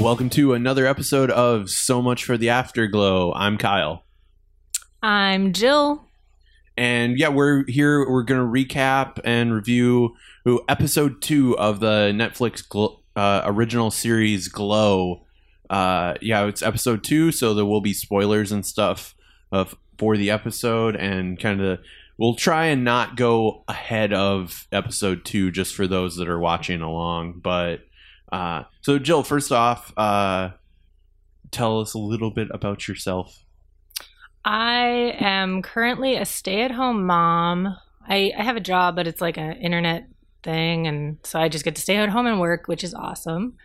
Welcome to another episode of So Much for the Afterglow. I'm Kyle. I'm Jill. And yeah, we're here. We're going to recap and review ooh, episode two of the Netflix gl- uh, original series Glow. Uh, yeah, it's episode two, so there will be spoilers and stuff of for the episode, and kind of we'll try and not go ahead of episode two just for those that are watching along. But uh, so, Jill, first off, uh, tell us a little bit about yourself. I am currently a stay at home mom. I, I have a job, but it's like an internet thing. And so I just get to stay at home and work, which is awesome.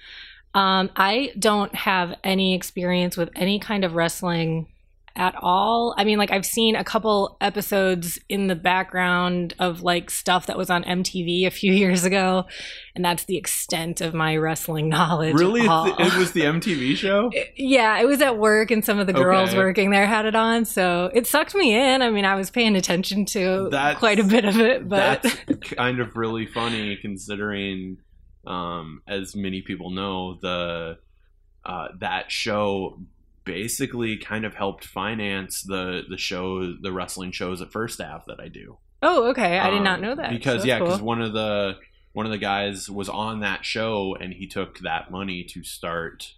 Um, I don't have any experience with any kind of wrestling at all. I mean, like I've seen a couple episodes in the background of like stuff that was on MTV a few years ago, and that's the extent of my wrestling knowledge. Really, it was the MTV show. yeah, it was at work, and some of the girls Okay. working there had it on, so it sucked me in. I mean, I was paying attention to That's- quite a bit of it, but That's kind of really funny considering, um, as many people know, the uh, that show basically kind of helped finance the the show, the wrestling shows at First Ave that I do. oh, okay, I did not Um, know that because so yeah, because cool. one of the one of the guys was on that show and he took that money to start.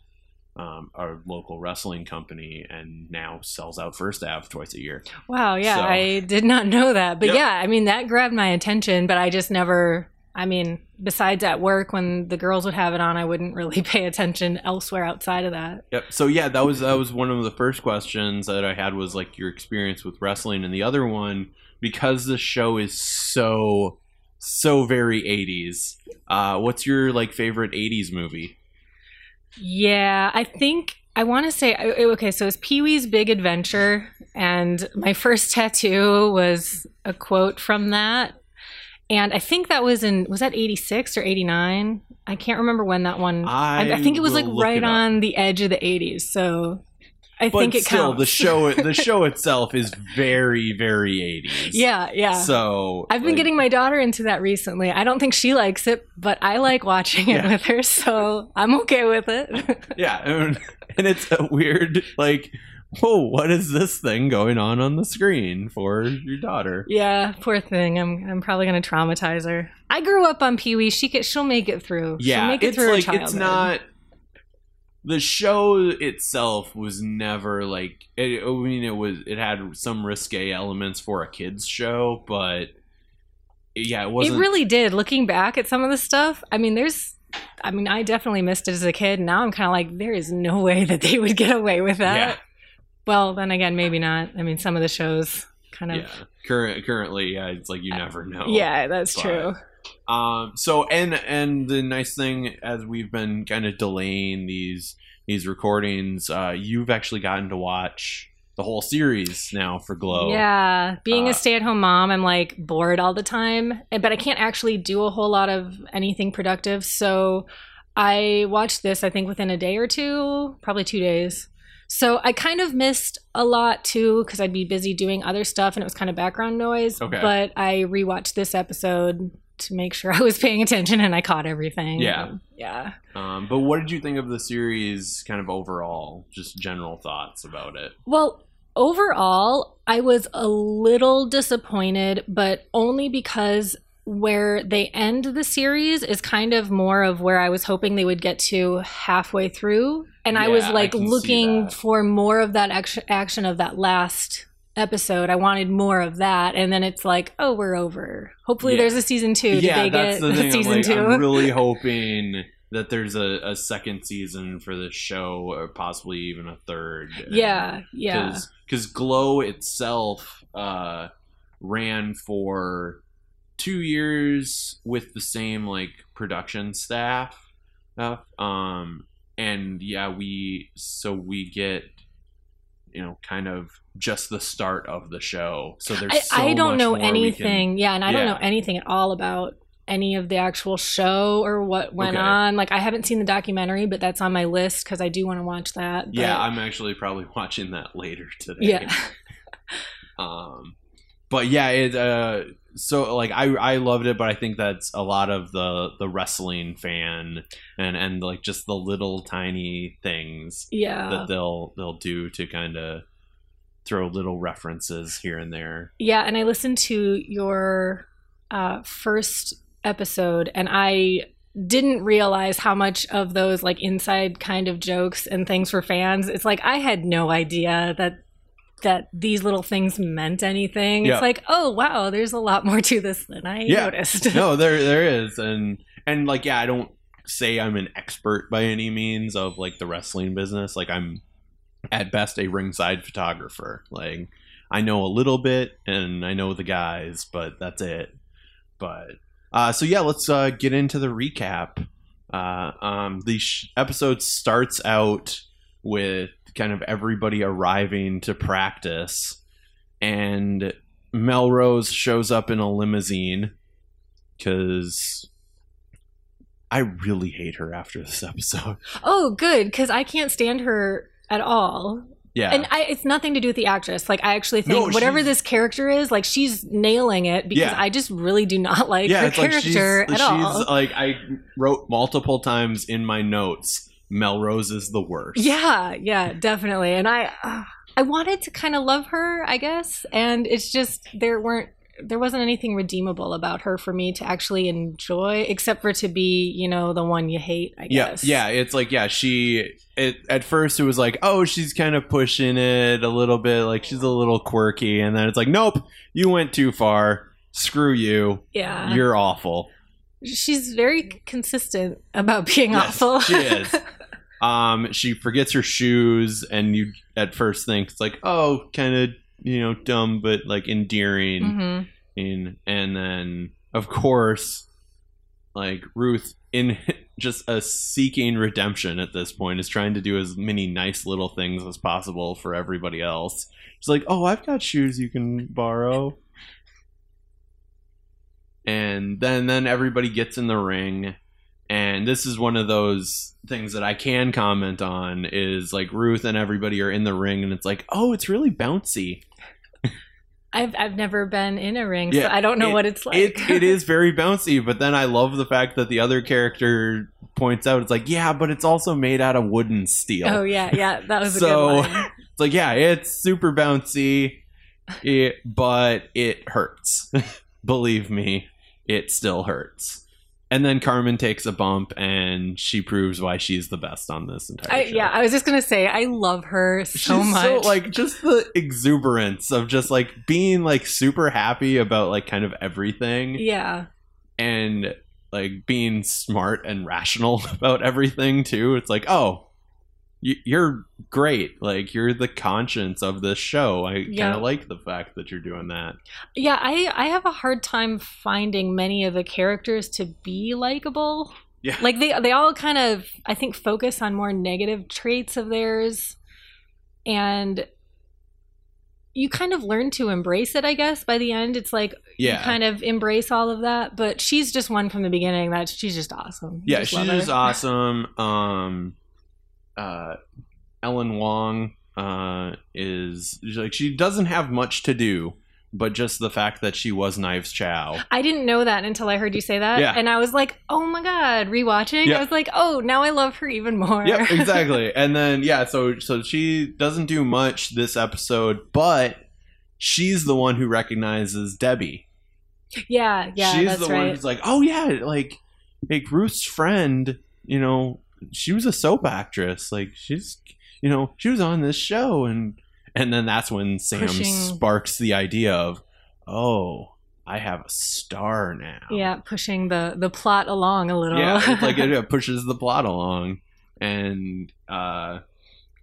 Um, a local wrestling company and now sells out First Ave twice a year. wow, yeah, so- I did not know that, but Yep. yeah, I mean that grabbed my attention, but I just never. I mean, besides at work when the girls would have it on, I wouldn't really pay attention elsewhere outside of that. Yep. So yeah, that was that was one of the first questions that I had was like your experience with wrestling, and the other one because the show is so so very 80s. Uh, what's your like favorite 80s movie? Yeah, I think I want to say okay. So it's Pee Wee's Big Adventure, and my first tattoo was a quote from that. And I think that was in was that eighty six or eighty nine? I can't remember when that one. I, I think it was like right on the edge of the eighties. So I But think it still, counts. the show the show itself is very very 80s. yeah, yeah. So I've been like, getting my daughter into that recently. I don't think she likes it, but I like watching it Yeah. with her, so I'm okay with it. yeah, and, and it's a weird like. Whoa! Oh, what is this thing going on on the screen for your daughter? Yeah, poor thing. I'm I'm probably gonna traumatize her. I grew up on Pee Wee. She could, she'll make it through. yeah she'll make it it's through like it's not the show itself was never like it, i mean it was it had some risque elements for a kids show but yeah it It wasn't It really did. Looking back at some of the stuff, I mean, there's. I mean, I definitely missed it as a kid. Now I'm kind of like, there is no way that they would get away with that. Well, then again, maybe not. I mean, some of the shows kind of. yeah current currently yeah it's like you never know Yeah, that's but- true. um so and and the nice thing as we've been kind of delaying these these recordings uh you've actually gotten to watch the whole series now for glow Yeah, being Uh, a stay-at-home mom, I'm like bored all the time, but I can't actually do a whole lot of anything productive. So I watched this, I think, within a day or two, probably two days. So I kind of missed a lot too because I'd be busy doing other stuff, and it was kind of background noise. Okay. But I rewatched this episode to make sure I was paying attention and I caught everything. Yeah. And, yeah. Um, but what did you think of the series, kind of overall? Just general thoughts about it. Well, overall, I was a little disappointed, but only because where they end the series is kind of more of where I was hoping they would get to halfway through. And I was Yeah, I like looking for more of that action, action of that last episode. I wanted more of that. And then it's like, oh, we're over. Hopefully Yeah. there's a season two. Did yeah, they that's the thing. season I'm, like, two? I'm really hoping that there's a, a second season for this show, or possibly even a third. yeah, yeah. Because Glow itself uh, ran for two years with the same like production staff. Stuff. Um, and yeah, we so we get you know kind of just the start of the show. So there's I, so I don't know we can- anything. Yeah, and I don't know anything at all about any of the actual show or what went Okay. on. Like I haven't seen the documentary, but that's on my list because I do want to watch that. Yeah, I'm actually probably watching that later today. yeah, Um, but yeah, it uh so like I I loved it, but I think that's a lot of the the wrestling fan and and like just the little tiny things Yeah. that they'll they'll do to kind of throw little references here and there. Yeah, and I listened to your uh, first episode, and I didn't realize how much of those like inside kind of jokes and things for fans. It's like I had no idea that that these little things meant anything. Yeah. It's like, oh wow, there's a lot more to this than I Yeah. noticed. no, there there is, and and like yeah, I don't say I'm an expert by any means of like the wrestling business. Like I'm at best a ringside photographer. Like I know a little bit and I know the guys, but that's it. But uh, so yeah, let's uh, get into the recap. Uh, um, the sh- episode starts out with kind of everybody arriving to practice, and Melrose shows up in a limousine because I really hate her after this episode. oh, good, because I can't stand her at all. Yeah, And I, it's nothing to do with the actress. Like I actually think No, whatever this character is, like she's nailing it because Yeah. I just really do not like yeah, her it's like she's, character at she's all. like I wrote multiple times in my notes. Melrose is the worst. Yeah, yeah, definitely. And I uh, I wanted to kind of love her, I guess, and it's just there weren't there wasn't anything redeemable about her for me to actually enjoy except for to be, you know, the one you hate, I yeah, guess. yeah. It's like yeah, she. It at first it was like oh she's kind of pushing it a little bit, like she's a little quirky, and then it's like nope, you went too far. Screw you. Yeah. You're awful. She's very consistent about being Yes, awful. she is. Um, she forgets her shoes, and you at first think it's like, oh, kind of, you know, dumb but like endearing. hmm In and then, of course, like Ruth, in just a seeking redemption at this point, is trying to do as many nice little things as possible for everybody else. She's like, oh, I've got shoes you can borrow. And then then everybody gets in the ring and this is one of those things that I can comment on is like Ruth and everybody are in the ring and it's like, "Oh, it's really bouncy." I've I've never been in a ring, Yeah, so I don't know it- what it's like. It it is very bouncy, but then I love the fact that the other character points out it's like, "Yeah, but it's also made out of wood and steel." oh yeah, yeah, that was a So-. It's like, "Yeah, it's super bouncy, it, but it hurts." Believe me, it still hurts. And then Carmen takes a bump and she proves why she's the best on this entire I, show. yeah, I was just gonna say I love her so She's much. so like just the exuberance of just like being like super happy about like kind of everything yeah, and like being smart and rational about everything too. It's like, oh, you're great. Like you're the conscience of this show. I kind of like the fact that you're doing that. yeah. I I have a hard time finding many of the characters to be likable. Yeah. Like they they all kind of I think focus on more negative traits of theirs, and you kind of learn to embrace it. I guess by the end, it's like Yeah. you kind of embrace all of that. But she's just one from the beginning that she's just awesome. You yeah, just she's her. awesome. Um, uh, Ellen Wong uh, is like she doesn't have much to do, but just the fact that she was Knives Chow. I didn't know that until I heard you say that. Yeah. And I was like, oh my God, rewatching. Yeah. I was like, oh, now I love her even more. Yep, exactly. and then yeah, so so she doesn't do much this episode, but she's the one who recognizes Debbie. yeah, yeah, she's the one who's like, oh yeah, like like Ruth's friend, you know, she was a soap actress. Like she's you know, she was on this show and and then that's when Sam Pushing- sparks the idea of, oh, I have a star now. yeah, pushing the the plot along a little. Yeah, like it, it pushes the plot along, and uh,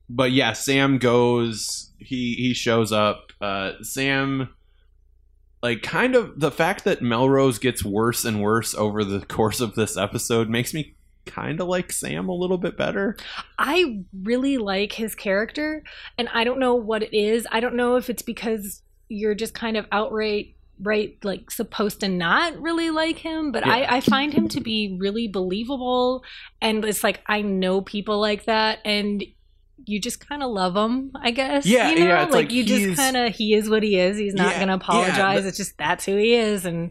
but yeah, Sam goes. He he shows up. Uh, Sam, like, kind of the fact that Melrose gets worse and worse over the course of this episode makes me kind of like Sam a little bit better. I really like his character, and I don't know what it is. I don't know if it's because you're just kind of outright right like supposed to not really like him but Yeah. I, I find him to be really believable and it's like i know people like that and you just kind of love him, I guess. Yeah, you know? yeah, it's like, like you just kind of he is what he is. He's not Yeah, going to yeah, apologize. but- it's just that's who he is, and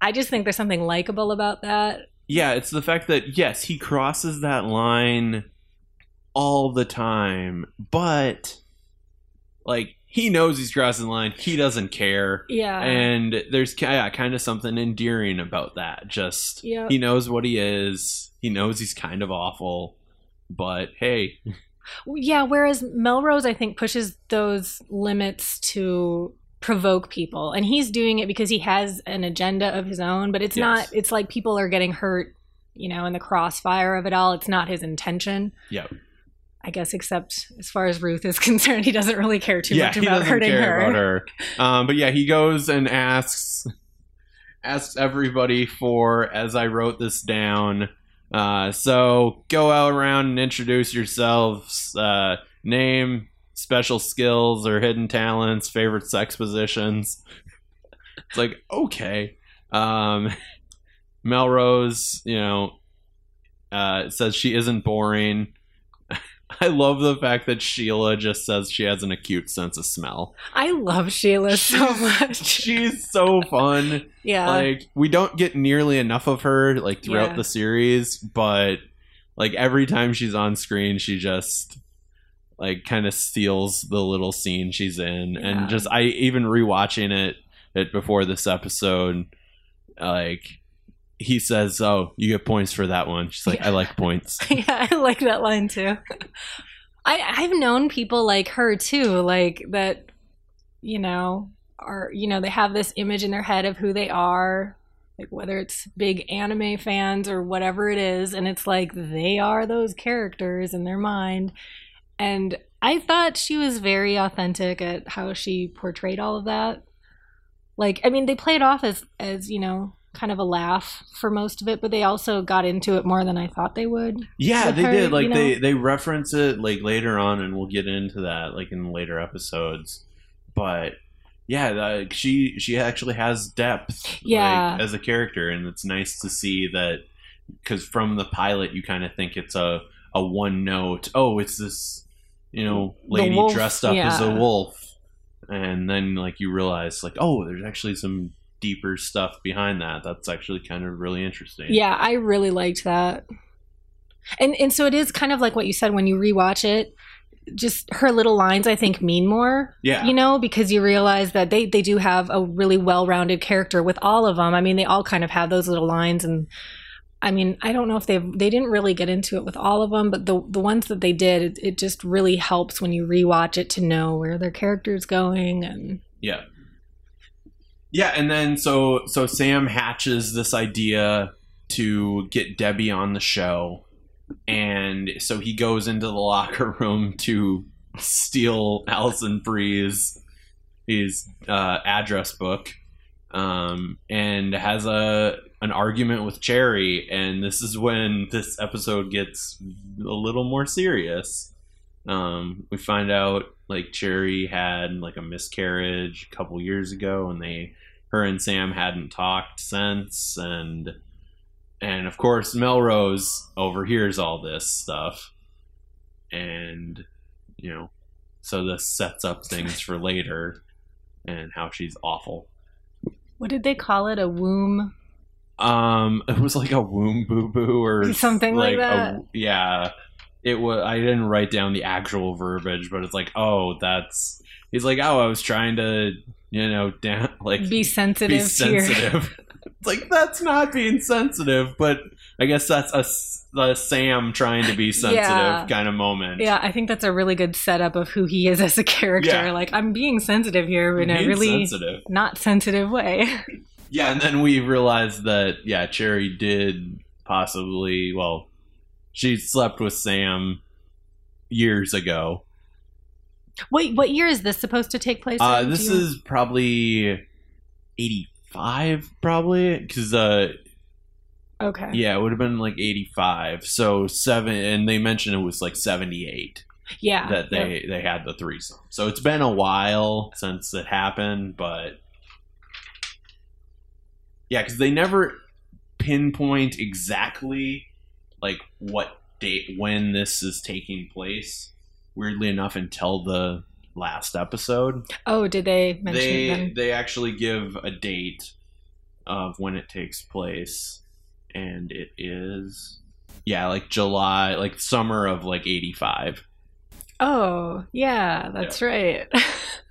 I just think there's something likable about that. Yeah, it's the fact that yes, he crosses that line all the time, but like he knows he's crossing the line. He doesn't care. Yeah, and there's yeah, kind of something endearing about that. Just Yeah. he knows what he is. He knows he's kind of awful, but hey, yeah. Whereas Melrose, I think, pushes those limits to provoke people, and he's doing it because he has an agenda of his own. But it's Yes. not. It's like people are getting hurt, you know, in the crossfire of it all. It's not his intention. yeah, I guess, except as far as Ruth is concerned, he doesn't really care too yeah, much about hurting her. about her. Um, but yeah, he goes and asks asks everybody for as I wrote this down. Uh, so go out around and introduce yourselves. Uh, name, special skills or hidden talents, favorite sex positions. It's like okay. Um, Melrose, you know, uh, says she isn't boring. I love the fact that Sheila just says she has an acute sense of smell. I love Sheila so much. She's so fun. yeah. like we don't get nearly enough of her like throughout Yeah. the series, but like every time she's on screen, she just like kind of steals the little scene she's in, Yeah. and just I even rewatching it it before this episode, like he says, "Oh, you get points for that one." She's like, Yeah. "I like points." yeah, I like that line too. I I've known people like her too, like that you know, are you know, they have this image in their head of who they are, like whether it's big anime fans or whatever it is, and it's like they are those characters in their mind. And I thought she was very authentic at how she portrayed all of that. Like, I mean, they played off as as, you know, kind of a laugh for most of it, but they also got into it more than I thought they would. Yeah, they her, did. Like you know? they they reference it like later on, and we'll get into that like in later episodes. But yeah, like she she actually has depth, like, Yeah. as a character, and it's nice to see that because from the pilot, you kind of think it's a a one note. Oh, it's this you know lady wolf, dressed up as a wolf, and then like you realize like oh, there's actually some deeper stuff behind that. That's actually kind of really interesting. Yeah, I really liked that. And and so it is kind of like what you said when you rewatch it. Just her little lines, I think, mean more. Yeah. You know, because you realize that they they do have a really well-rounded character with all of them. I mean, they all kind of have those little lines, and I mean, I don't know if they they didn't really get into it with all of them, but the the ones that they did, it, it just really helps when you rewatch it to know where their character's going and Yeah. Yeah, and then so so Sam hatches this idea to get Debbie on the show. And so he goes into the locker room to steal Alison Brie's his uh, address book, um, and has a an argument with Cherry. And this is when this episode gets a little more serious. Um, we find out like Cherry had like a miscarriage a couple years ago, and they, her and Sam hadn't talked since, and and of course Melrose overhears all this stuff, and you know, so this sets up things for later, and how she's awful. what did they call it? A womb Um, it was like a womb boo boo or Something like that. A, yeah, it was. I didn't write down the actual verbiage, but it's like, oh, that's. He's like, oh, I was trying to, you know, down like be sensitive, be sensitive. it's like that's not being sensitive, but I guess that's a, Sam trying to be sensitive Yeah. kind of moment. Yeah, I think that's a really good setup of who he is as a character. Yeah. Like I'm being sensitive here in a really sensitive. not sensitive way. Yeah, and then we realized that yeah, Cherry did possibly well, she slept with Sam years ago. Wait, what year is this supposed to take place? Uh, this you- is probably eighty five, probably because uh, okay. yeah, it would have been like eighty five. So seven, and they mentioned it was like seventy eight Yeah. that they they had the threesome. So it's been a while since it happened, but yeah, because they never pinpoint exactly like what date when this is taking place. weirdly enough until the last episode. Oh, did they mention it They then? they actually give a date of when it takes place, and it is yeah, like July, like summer of like eighty five. Oh, yeah, that's right.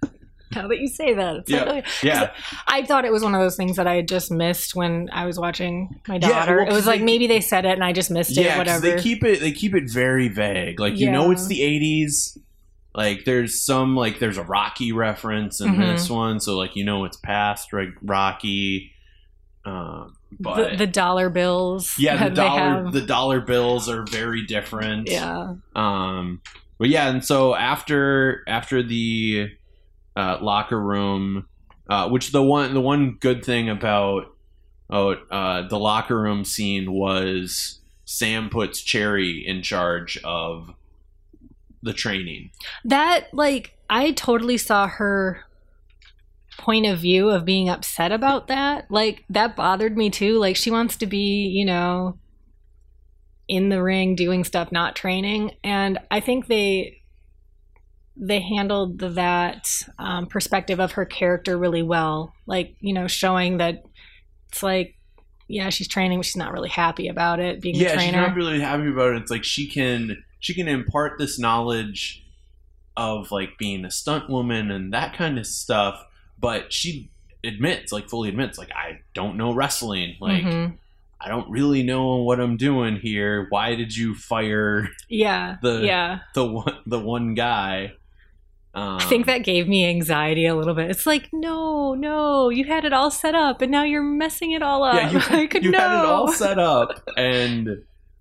now that you say that, it's Yeah, like, Yeah, I thought it was one of those things that I had just missed when I was watching my Yeah, daughter. well, it was like they- maybe they said it and I just missed it. yeah. 'cause Whatever. They keep it they keep it very vague. Like you know, it's the eighties. Like there's some like there's a Rocky reference in Mhm. this one, so like you know it's past like Rocky. Um, but the, the dollar bills. yeah, the dollar the dollar bills are very different. yeah. Um, but yeah, and so after after the uh, locker room, uh, which the one the one good thing about oh uh, the locker room scene was Sam puts Cherry in charge of the training. That like I totally saw her point of view of being upset about that. Like that bothered me too. Like she wants to be, you know, in the ring doing stuff, not training. And I think they they handled that um, perspective of her character really well. Like you know, showing that it's like, yeah, she's training, but she's not really happy about it being a yeah, she's not really happy about it. It's like she can she can impart this knowledge of like being a stunt woman and that kind of stuff, but she admits, like fully admits, like I don't know wrestling. Like Mhm. I don't really know what I'm doing here. Why did you fire yeah, the- yeah. the one the one guy? Um, I think that gave me anxiety a little bit. It's like, no, no, you had it all set up, and now you're messing it all up. yeah, you, like, you no. had it all set up, and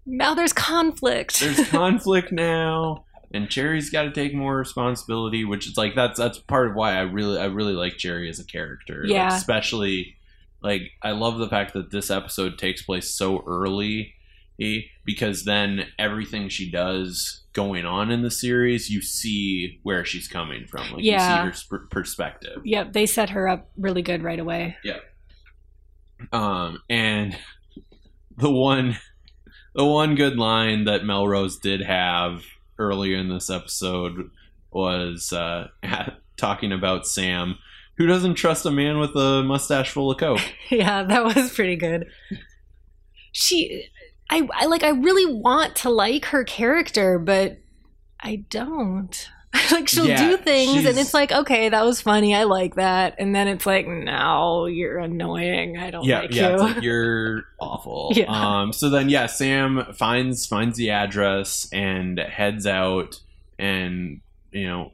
now there's conflict. there's conflict now and Cherry's got to take more responsibility which is like that's that's part of why I really I really like Cherry as a character Like, Yeah. especially like I love the fact that this episode takes place so early because then everything she does going on in the series you see where she's coming from like Yeah. you see her sp- perspective yep, they set her up really good right away. um and the one the one good line that Melrose did have earlier in this episode was uh, talking about Sam, who doesn't trust a man with a mustache full of coke. yeah, that was pretty good. She, I, I like, I really want to like her character, but I don't. like, she'll Yeah, do things, and it's like, okay, that was funny, I like that, and then it's like, no, you're annoying, I don't yeah, like yeah, you. it's like you're awful. Yeah. Um, so then, yeah, Sam finds finds the address and heads out, and you know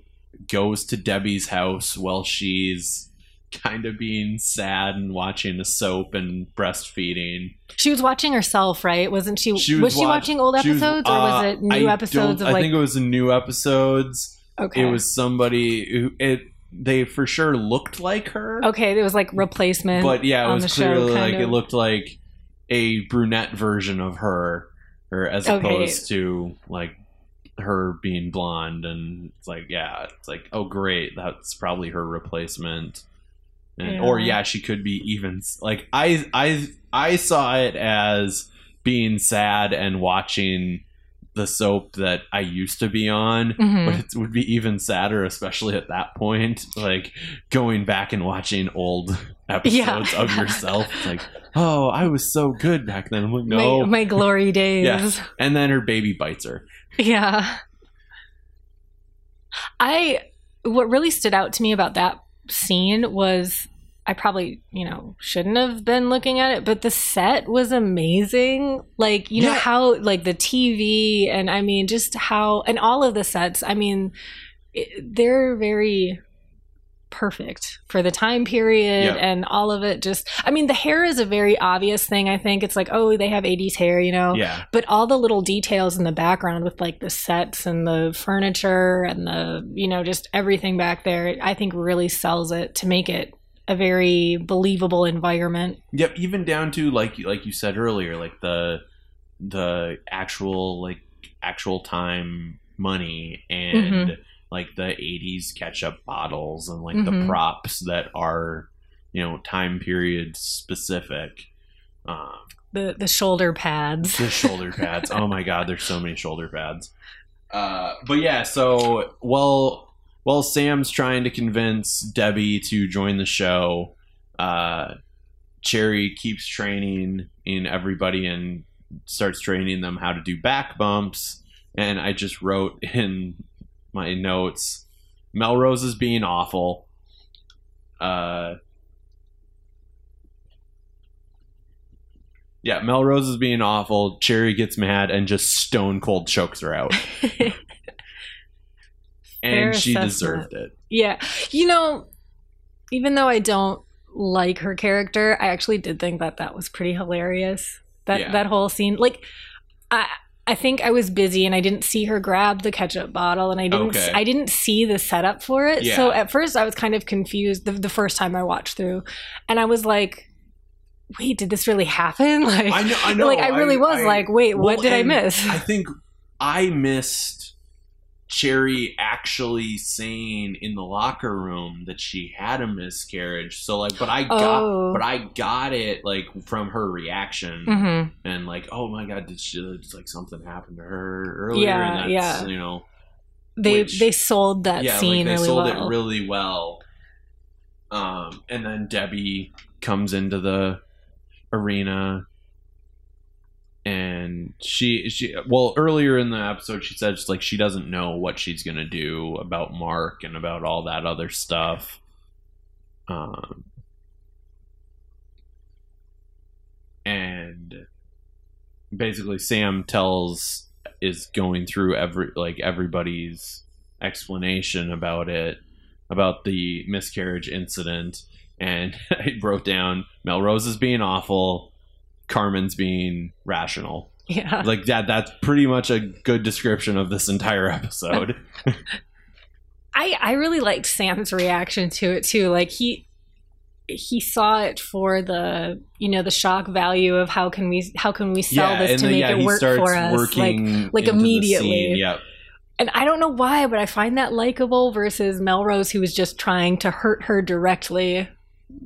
goes to Debbie's house while she's kind of being sad and watching a soap and breastfeeding. She was watching herself, right? Wasn't she? She was, was she watch- watching old She was- episodes, or was uh, it new I episodes of I like? think it was new episodes. okay, It was somebody who it they for sure looked like her. okay. It was like replacement, but yeah, it was show, clearly kind like it looked like a brunette version of her, or as Okay. opposed to like her being blonde. And it's like, yeah, it's like, oh great, that's probably her replacement. And, Or Yeah. yeah, she could be even like I I I saw it as being sad and watching the soap that I used to be on Mhm. but it would be even sadder, especially at that point. Like going back and watching old episodes Yeah. of yourself. It's like, oh, I was so good back then. I'm like, no. my, my glory days. Yeah. and then her baby bites her. Yeah. I what really stood out to me about that scene was I probably, you know, shouldn't have been looking at it, but the set was amazing. Like, you know how like the TV and I mean just how and all of the sets, I mean it, they're very perfect for the time period Yeah. and all of it just I mean the hair is a very obvious thing I think. It's like, oh, they have 80s hair, you know Yeah. but all the little details in the background with like the sets and the furniture and the you know just everything back there i think really sells it to make it a very believable environment Yep, even down to like like you said earlier, like the the actual like actual time money and mm-hmm. Like the 80s ketchup bottles and like the Mhm. props that are you know time period specific um the the shoulder pads the shoulder pads oh my god there's so many shoulder pads Uh, but yeah, so well, well, Sam's trying to convince Debbie to join the show. Uh, Cherry keeps training in everybody and starts training them how to do back bumps. And I just wrote in my notes, Melrose is being awful. Uh, yeah, Melrose is being awful. Cherry gets mad and just stone cold chokes her out. And she assessment. deserved it. Yeah. You know, even though I don't like her character, I actually did think that that was pretty hilarious. That Yeah. that whole scene like I I think I was busy and I didn't see her grab the ketchup bottle and I didn't Okay. I didn't see the setup for it. So at first I was kind of confused the, the first time I watched through and I was like wait, did this really happen? Like I know. I know. like I really was I- like, wait, what did I miss? I think I missed Cherry actually saying in the locker room that she had a miscarriage. So like, but I got, Oh. but I got it like from her reaction Mhm. and like, oh my god, did she just like something happened to her earlier? Yeah, yeah. You know, They Which- they sold that yeah, scene like they really sold well. it really well. Um, and then Debbie comes into the arena, and she she well earlier in the episode she said like she doesn't know what she's gonna do about Mark and about all that other stuff. Um, and basically Sam tells is going through every like everybody's explanation about it about the miscarriage incident and I wrote down Melrose is being awful Carmen's being rational yeah. like that that's pretty much a good description of this entire episode I I really liked Sam's reaction to it too. Like he he saw it for the you know the shock value of how can we how can we sell this to then, make yeah, it work for us like like immediately. Yep. and I don't know why but I find that likable versus Melrose who was just trying to hurt her directly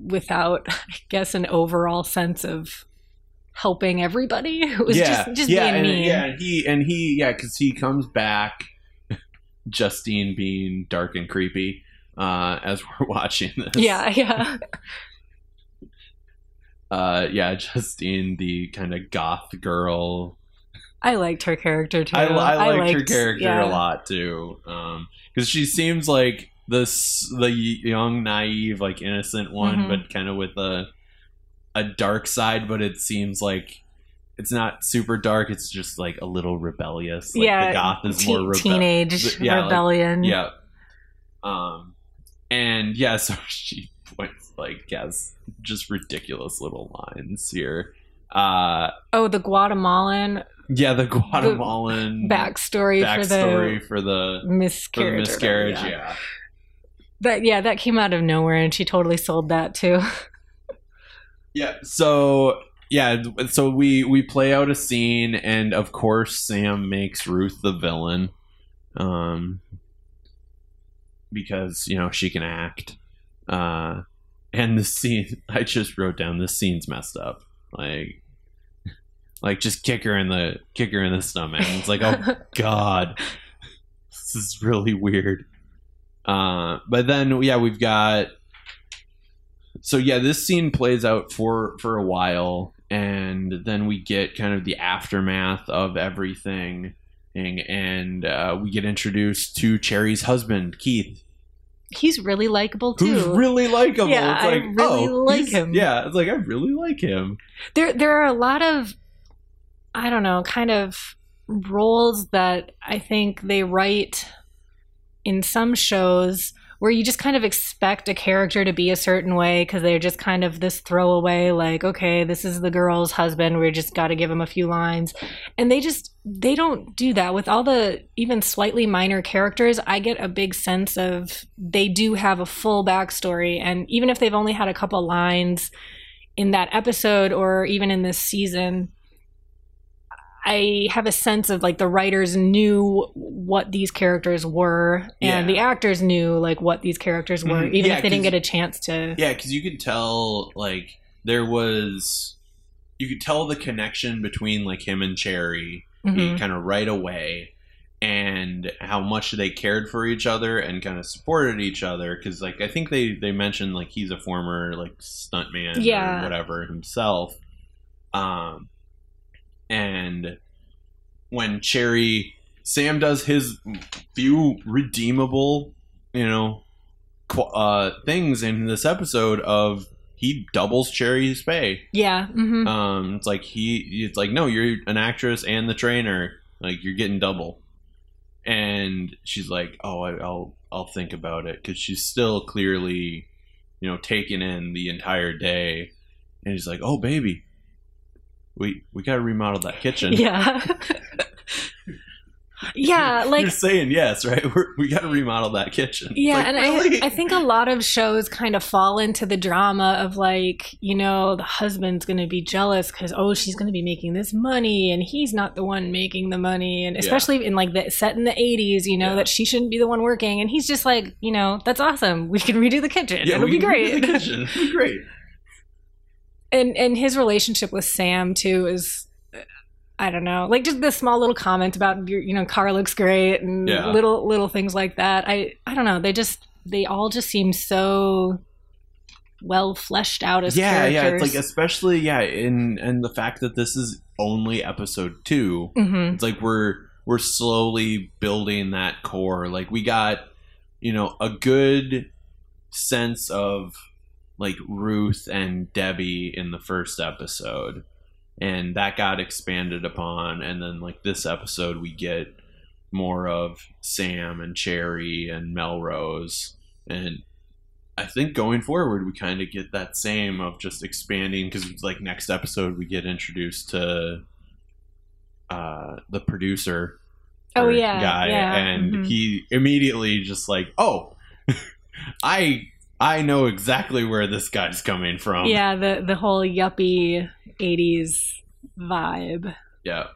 without I guess an overall sense of helping everybody it was yeah, just just yeah, being and, mean yeah, and he and he, yeah, because he comes back, Justine being dark and creepy, uh, as we're watching this. yeah yeah uh, yeah, Justine, the kind of goth girl. I liked her character too I, I liked her liked- character yeah. a lot too, because she seems like this the young, naive, like innocent one, Mhm. but kind of with a a dark side. But it seems like. It's not super dark. It's just like a little rebellious. Like yeah the goth is te- more rebellious. teenage Yeah, like- rebellion Yeah. Um, and yeah, so she points like has just ridiculous little lines here. Uh, Oh, the Guatemalan yeah, the Guatemalan backstory, backstory for for the the for miscarriage. the miscarriage. whatever, Yeah. That yeah, that came out of nowhere, and she totally sold that too. yeah. So yeah, so we we play out a scene, and of course Sam makes Ruth the villain, um, because you know she can act. Uh, and the scene I just wrote down. This scene's messed up. Like, like just kick her in the kick her in the stomach. It's like, oh god, this is really weird. Uh, but then yeah, we've got. So yeah, this scene plays out for for a while, and then we get kind of the aftermath of everything, and, and uh, we get introduced to Cherry's husband, Keith, He's really likable too. who's really likable. Yeah, it's I like, really oh, like him. Yeah, it's like I really like him. there there are a lot of I don't know, kind of roles that I think they write in some shows where you just kind of expect a character to be a certain way because they're just kind of this throwaway like okay this is the girl's husband. We just got to give him a few lines. And they just they don't do that. With all the even slightly minor characters i get a big sense of they do have a full backstory. And even if they've only had a couple lines in that episode or even in this season I have a sense of like the writers knew what these characters were and Yeah. the actors knew like what these characters were Mhm. even Yeah, if they didn't get a chance to Yeah, because you could tell like there was, you could tell the connection between like him and Cherry Mhm. kind of right away, and how much they cared for each other and kind of supported each other because like i think they they mentioned like he's a former like stuntman Yeah. or whatever himself um and when cherry sam does his few redeemable you know qu- uh things in this episode of he doubles cherry's pay Yeah. hmm um, it's like he, it's like no, you're an actress and the trainer, like you're getting double. And she's like, oh, I, I'll, I'll think about it because she's still clearly, you know, taking in the entire day. And he's like, oh, baby, we we got to remodel that kitchen. yeah. yeah. Like you're saying yes, right? We're, we got to remodel that kitchen. Yeah, like, and really? I, I think a lot of shows kind of fall into the drama of like, you know, the husband's going to be jealous because oh, she's going to be making this money and he's not the one making the money, and Yeah. especially in like the set in the '80s, you know, Yeah. that she shouldn't be the one working, and he's just like, you know, that's awesome. We can redo the kitchen. yeah, It'll we be can redo great. The kitchen. It'll be great. And and his relationship with Sam too is. I don't know, like just the small little comment about your, you know, car looks great and Yeah. little little things like that. I I don't know. They just they all just seem so well fleshed out as yeah, characters. yeah. It's like especially yeah, in and the fact that this is only episode two. Mhm. It's like we're we're slowly building that core. Like we got, you know, a good sense of like Ruth and Debbie in the first episode. And that got expanded upon and then like this episode we get more of Sam and Cherry and Melrose and I think going forward we kind of get that same of just expanding because like next episode we get introduced to uh the producer Oh, yeah, guy yeah, and mhm. he immediately just like oh i i know exactly where this guy's coming from yeah, the the whole yuppie '80s vibe. yeah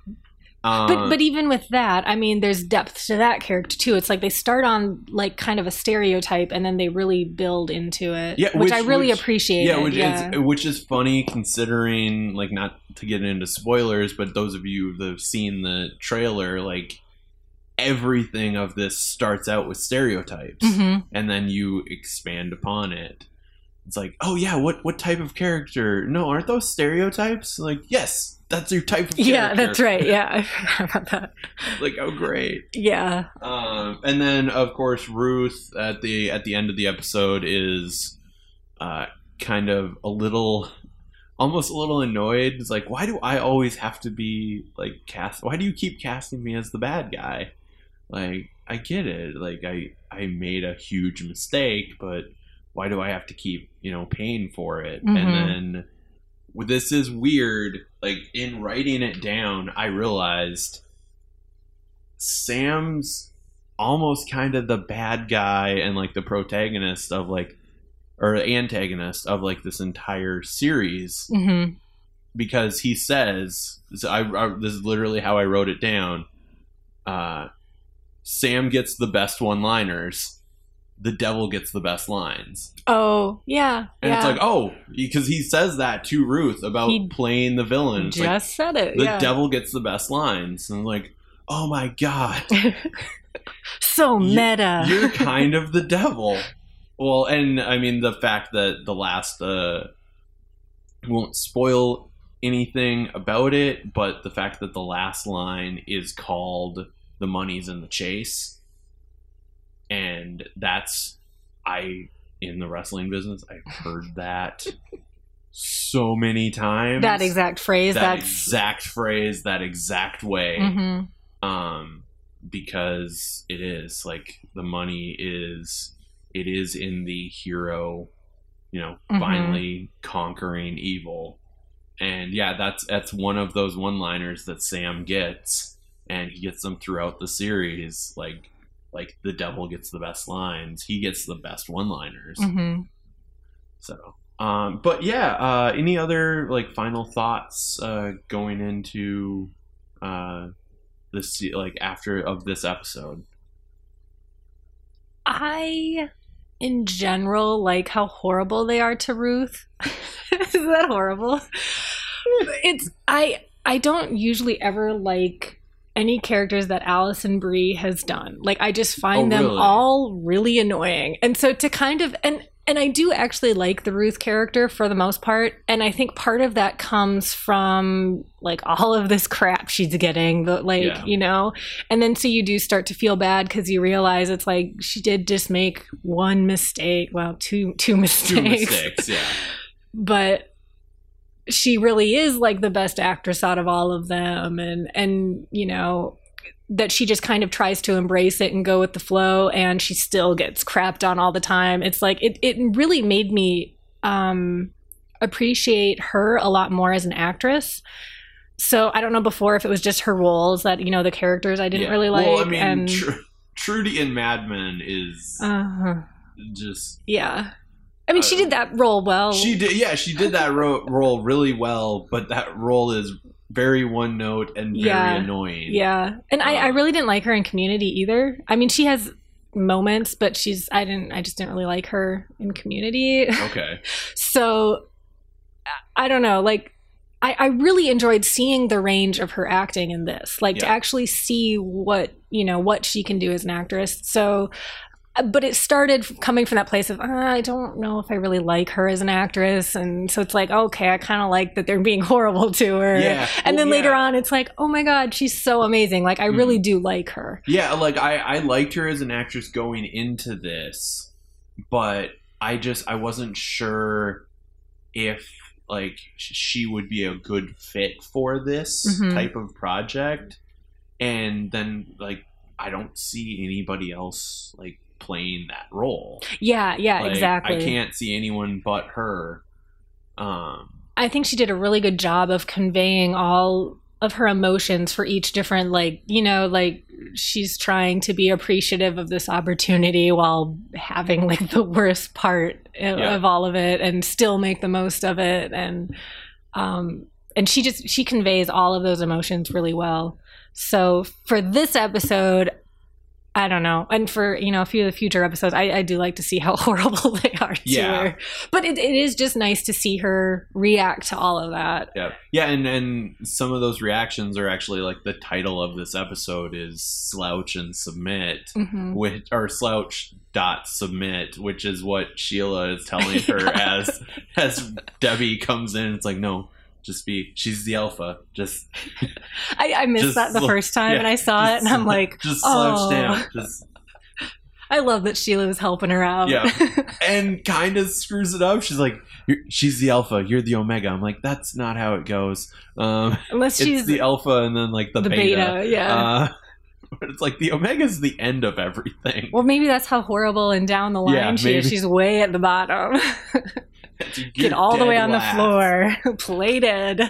um, But but even with that, I mean, there's depth to that character too. It's like they start on like kind of a stereotype, and then they really build into it, Yeah, which, which- I really which- appreciate. yeah, which yeah. is which is funny considering like not to get into spoilers, but those of you that have seen the trailer, like everything of this starts out with stereotypes, Mhm. and then you expand upon it. It's like, oh yeah, what what type of character? No, aren't those stereotypes? Like, yes, that's your type of character. Yeah, that's right. Yeah, I about that. like, oh great. Yeah. Um, and then of course Ruth at the at the end of the episode is uh, kind of a little, almost a little annoyed. It's like, why do I always have to be like cast? Why do you keep casting me as the bad guy? Like, I get it. Like, I I made a huge mistake, but why do I have to keep you know paying for it? Mhm. And then well, this is weird. Like in writing it down, I realized Sam's almost kind of the bad guy and like the protagonist of like or antagonist of like this entire series hmm because he says so I, I this is literally how I wrote it down. Uh, Sam gets the best one-liners. The devil gets the best lines. Oh, yeah. And yeah. it's like, oh, because he says that to Ruth about He playing the villain. It's just like, said it. the yeah. devil gets the best lines. And I'm like, oh my god, so You- meta. you're kind of the devil. Well, and I mean the fact that the last uh won't spoil anything about it, but the fact that the last line is called "the money's in the chase," and that's I in the wrestling business. I've heard that so many times. that exact phrase. that that's. exact phrase, that exact way Mhm. um because it is like the money is it is in the hero you know Mhm. finally conquering evil and yeah that's that's one of those one liners that sam gets and he gets them throughout the series like like the devil gets the best lines he gets the best one liners Mhm. so um but yeah uh any other like final thoughts uh going into uh this like after of this episode I, in general, like how horrible they are to Ruth. Is that horrible? It's I. I don't usually ever like any characters that Alison Brie has done. Like I just find Oh, them really? all really annoying. And so to kind of and and I do actually like the Ruth character for the most part, and I think part of that comes from like all of this crap she's getting, the like, Yeah. you know. And then so you do start to feel bad cuz you realize it's like she did just make one mistake, well, two two mistakes. Two mistakes, yeah. but she really is like the best actress out of all of them and and you know that she just kind of tries to embrace it and go with the flow and she still gets crapped on all the time. It's like it, it really made me um appreciate her a lot more as an actress. So i don't know before if it was just her roles that you know the characters i didn't Yeah. really like Well, I mean, and Tr- Trudy in Mad Men is uh, just yeah i mean she Uh, did that role well she did. Yeah, she did that ro- role really well, but that role is very one note and very Yeah. annoying. Yeah, and I, I Uh, really didn't like her in Community either. I mean, she has moments, but she's I didn't I just didn't really like her in Community. Okay. so I- don't know, like. I, I really enjoyed seeing the range of her acting in this, like to actually see what you know what she can do as an actress. So, but it started coming from that place of uh, I don't know if I really like her as an actress, and so it's like okay, I kind of like that they're being horrible to her. Yeah. And then Well, later yeah. on, it's like, oh my God, she's so amazing. Like, I Mm. really do like her. Yeah, like I, I liked her as an actress going into this, but I just I wasn't sure if like she would be a good fit for this Mhm. type of project. And then like I don't see anybody else like playing that role. Yeah, yeah, Like, exactly. I can't see anyone but her. Um I think she did a really good job of conveying all of her emotions for each different, like, you know, like she's trying to be appreciative of this opportunity while having like the worst part of, Yeah. of all of it and still make the most of it. And, um, and she just, she conveys all of those emotions really well. So for this episode, I don't know. And for, you know, a few of the future episodes, I, I do like to see how horrible they are to Yeah. her. But it, it is just nice to see her react to all of that. Yeah, yeah, and and some of those reactions are actually like the title of this episode is slouch and submit, hmm which or slouch dot submit, which is what Sheila is telling her Yeah. as as Debbie comes in. It's like no, just be she's the alpha, just I, I missed Just that the sl- first time yeah, and I saw it and I'm like, just slouch oh. down, just I love that Sheila was helping her out. Yeah. and kind of screws it up. She's like, you're, she's the alpha, you're the omega. I'm like, that's not how it goes. Um, Unless it's she's the alpha and then like the, the beta. beta. yeah. Uh, but it's like the omega's the end of everything. well, maybe that's how horrible and down the line Yeah, she is. She's way at the bottom. Get all the way on the floor, plated.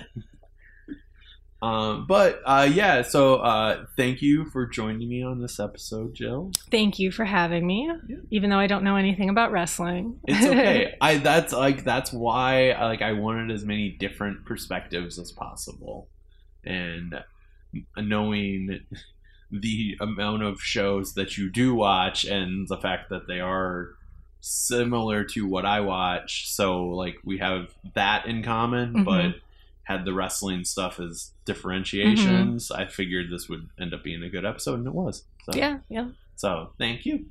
Um, but uh, yeah, so uh, thank you for joining me on this episode, Jill. Thank you for having me, Yeah. even though I don't know anything about wrestling. It's okay. I that's like that's why like I wanted as many different perspectives as possible, and knowing the amount of shows that you do watch and the fact that they are similar to what I watch, so like we have that in common, Mhm. but had the wrestling stuff as differentiations. I figured this would end up being a good episode, and it was. So, yeah, yeah. So thank you.